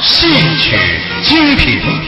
戏曲精品。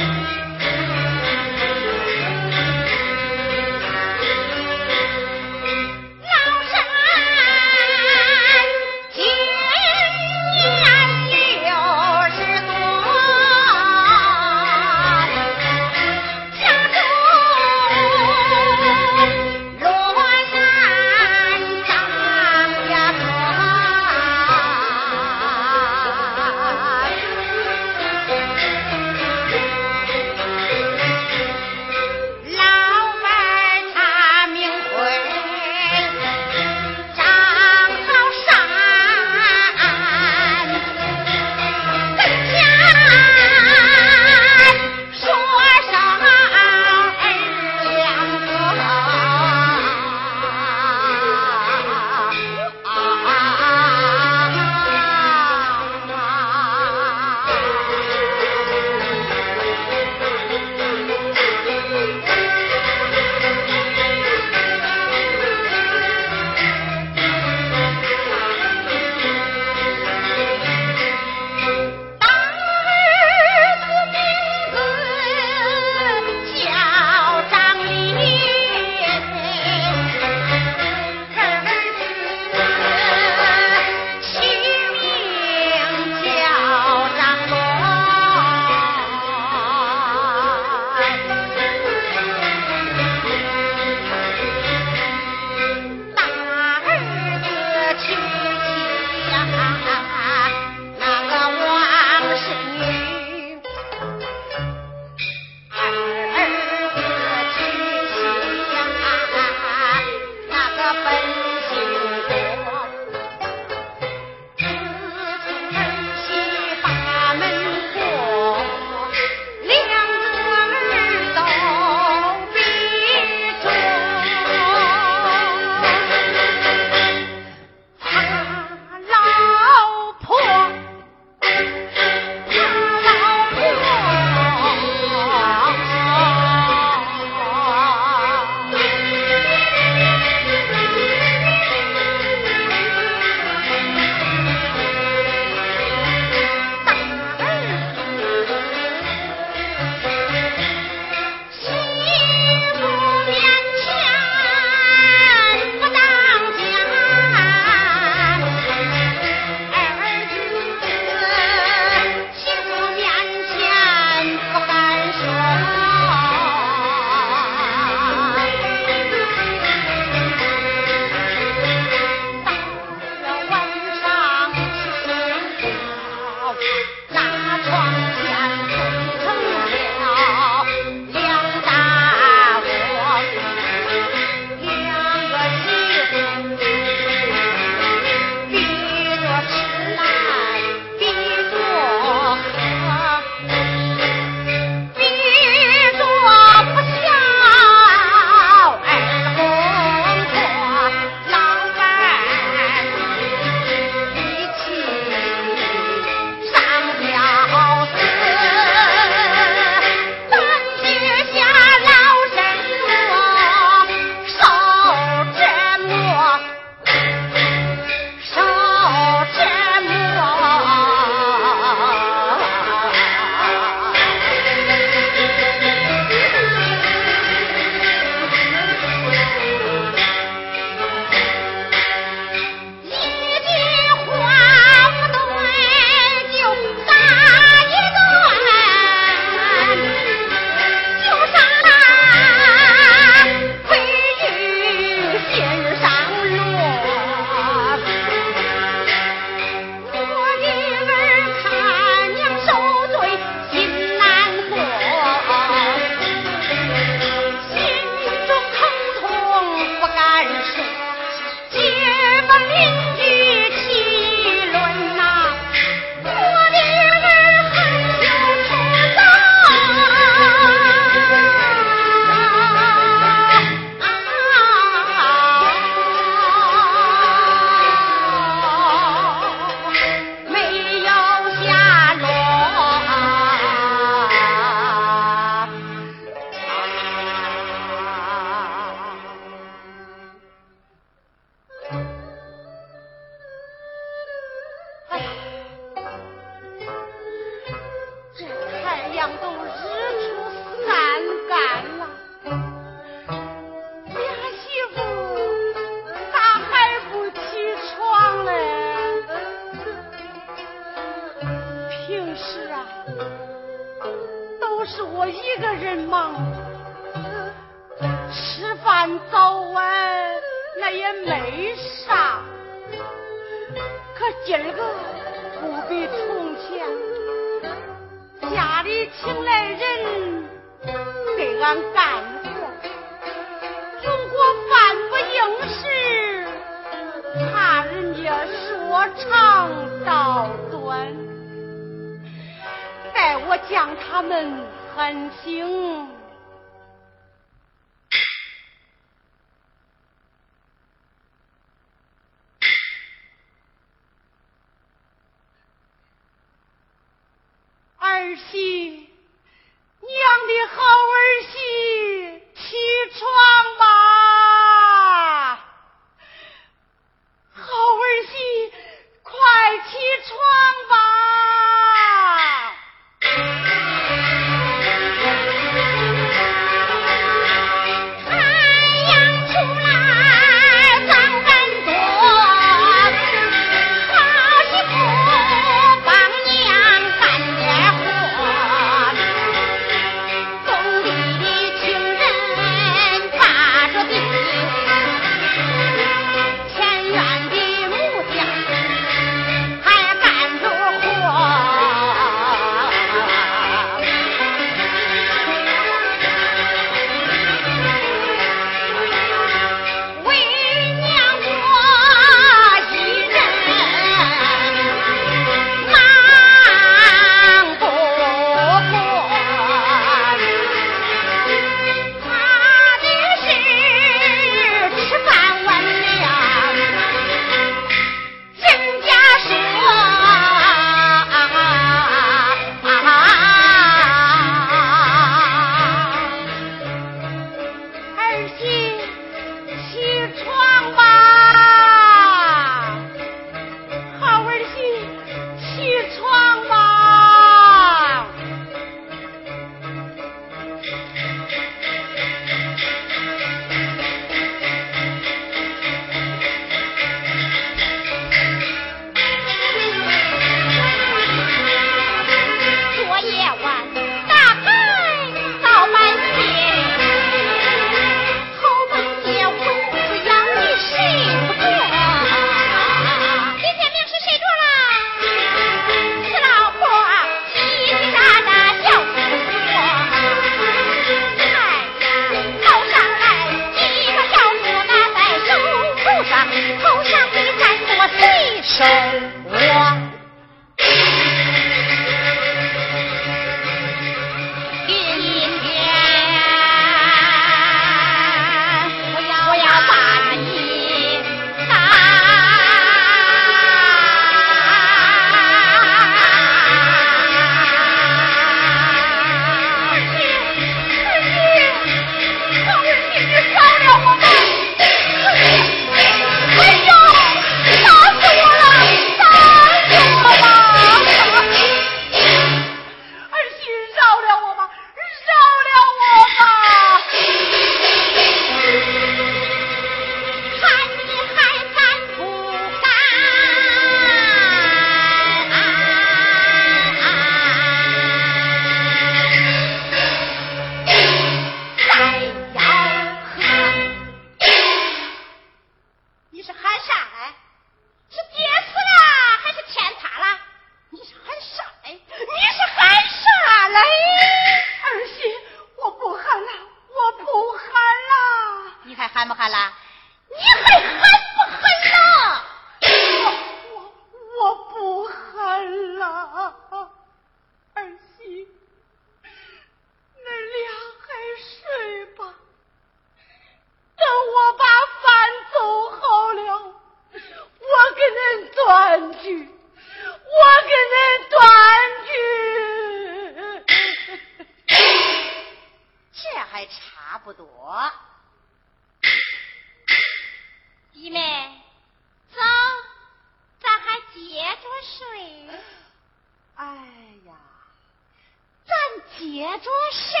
咱接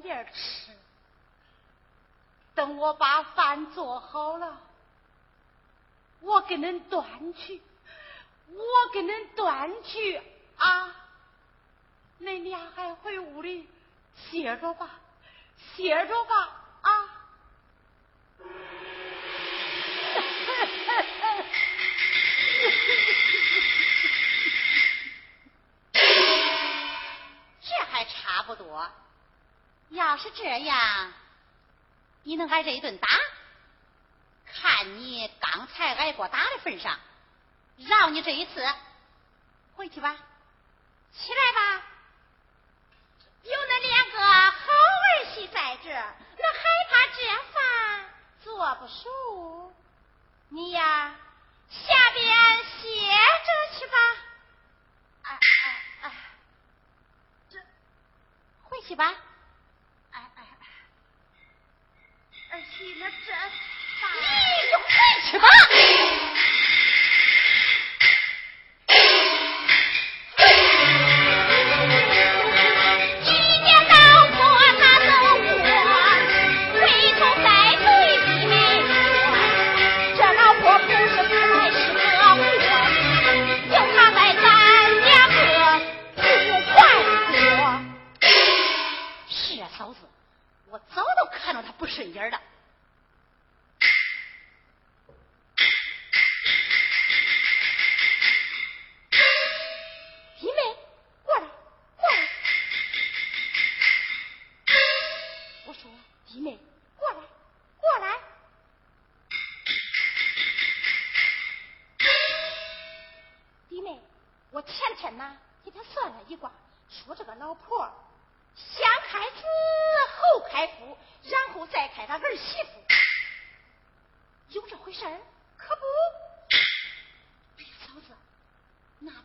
点吃。等我把饭做好了，我给恁端去，我给恁端去啊！恁俩还回屋里歇着吧，歇着吧啊！这还差不多。要是这样，你能挨这一顿打？看你刚才挨过打的份上，饶你这一次，回去吧，起来吧。有那两个好儿媳在这，那害怕这饭做不熟。你呀，下边歇着去吧。哎哎哎，这回去吧。哎哎哎，儿媳那这你就回去吧。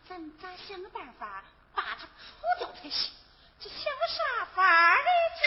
咱咋想个办法把他除掉才行？这想个啥法嘞？这，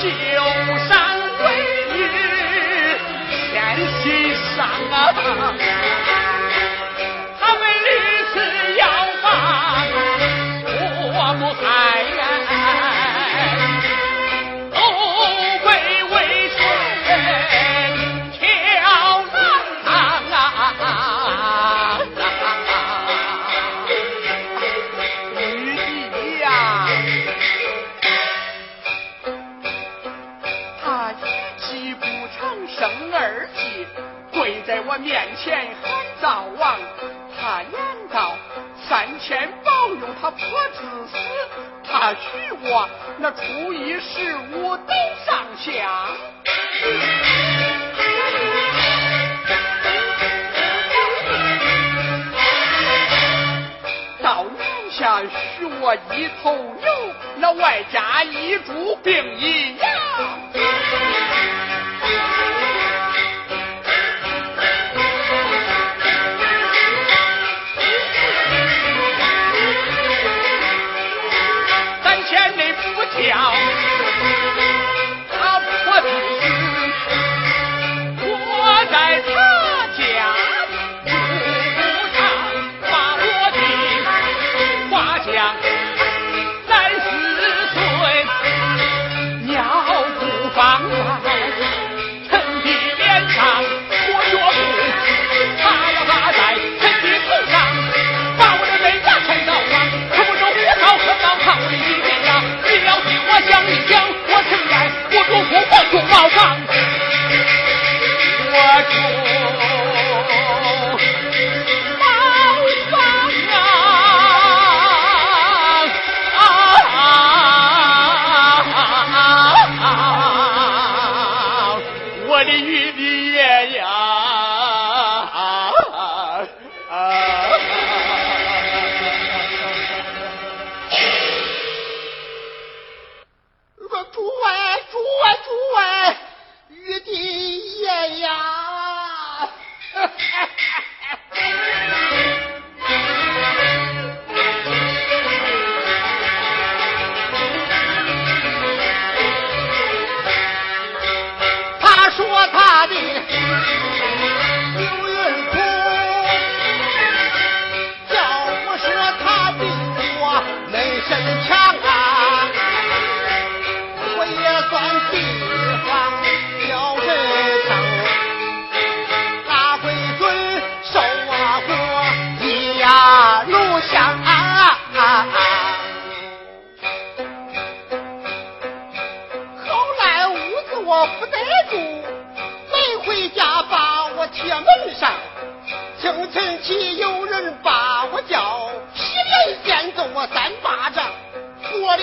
旧山归女，天心上。啊初一十五都上下，到宁夏许我一头牛，那外加一株病秧。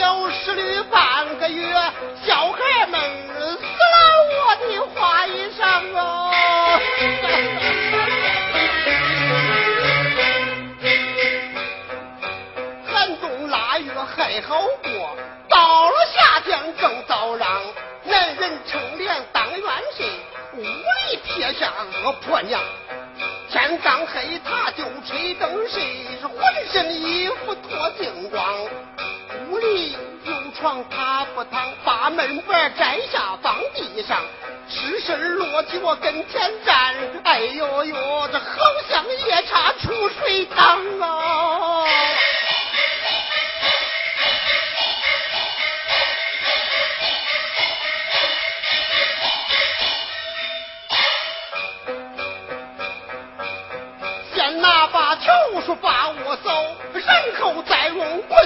走十里半个月小孩们死了我的花衣裳寒冬腊月还好过到了夏天更遭殃男人成帘当冤谁屋里撇下个婆娘天刚黑她就吹灯睡浑身衣服脱净光床他不躺，把门板摘下放地上，赤身裸脚跟前站。哎呦呦，这好像夜叉出水塘啊！球术把我扫，然后再用棍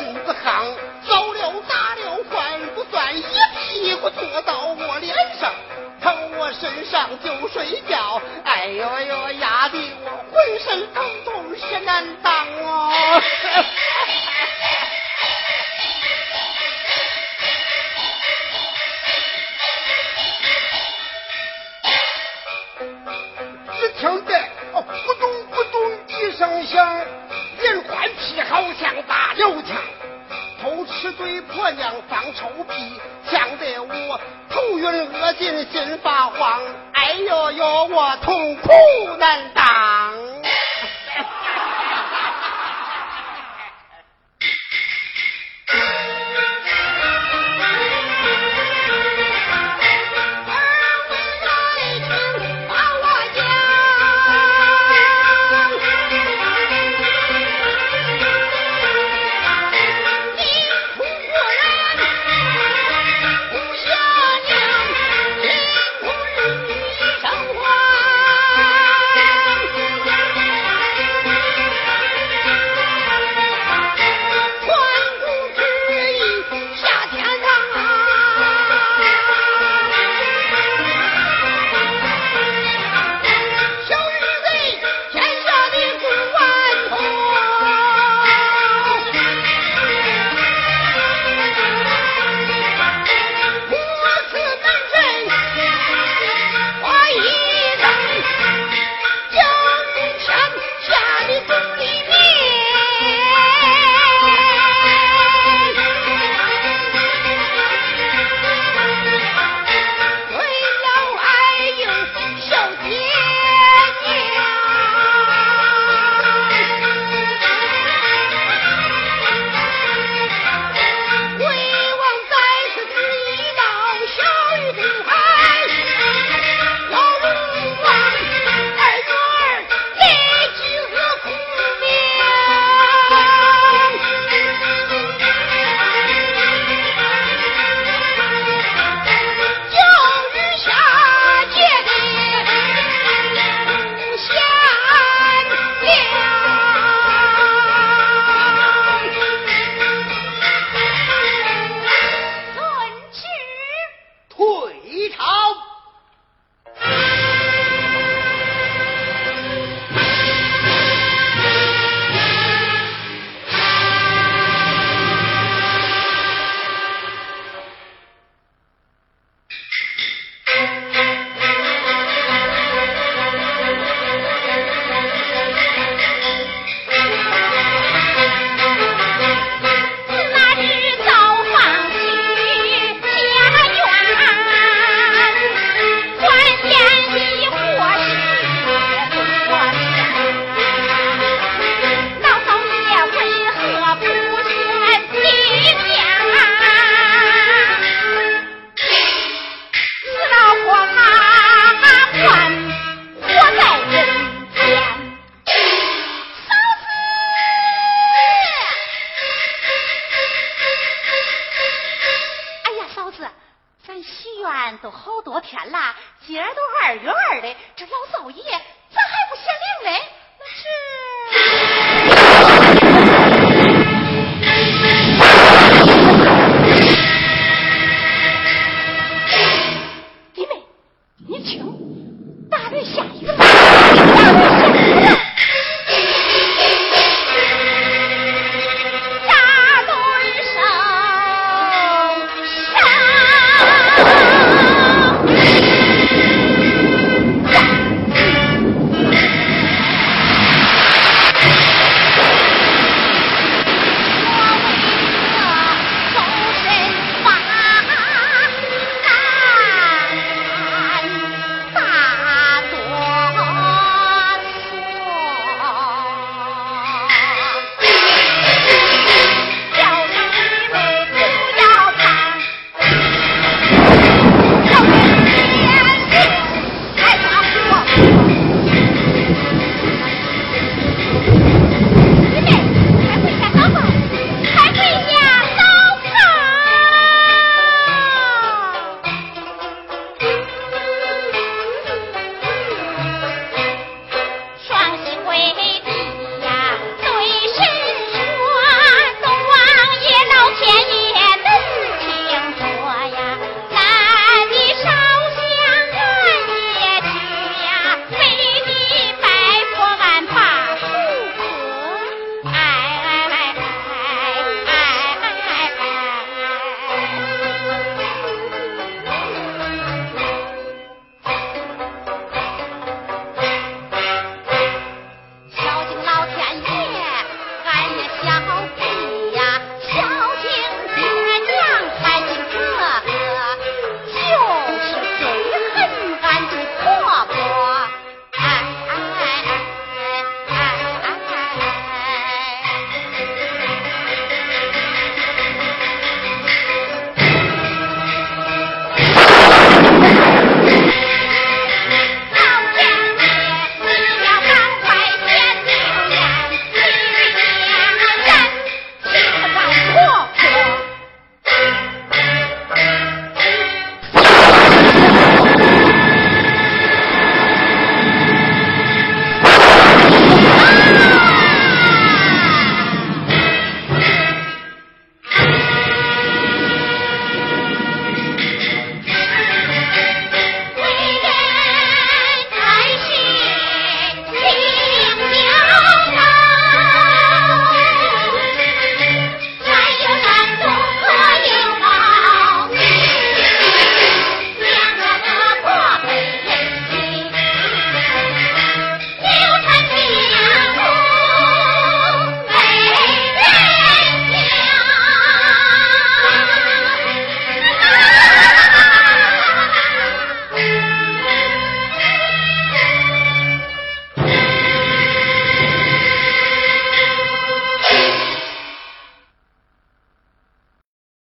到我脸上，疼我身上就睡觉。哎呦呦，压得我浑身疼痛是难当啊！只听得哦，咕咚咕咚一声响，连环劈好像打流枪，偷吃嘴婆娘放臭屁，像头晕恶心心发慌，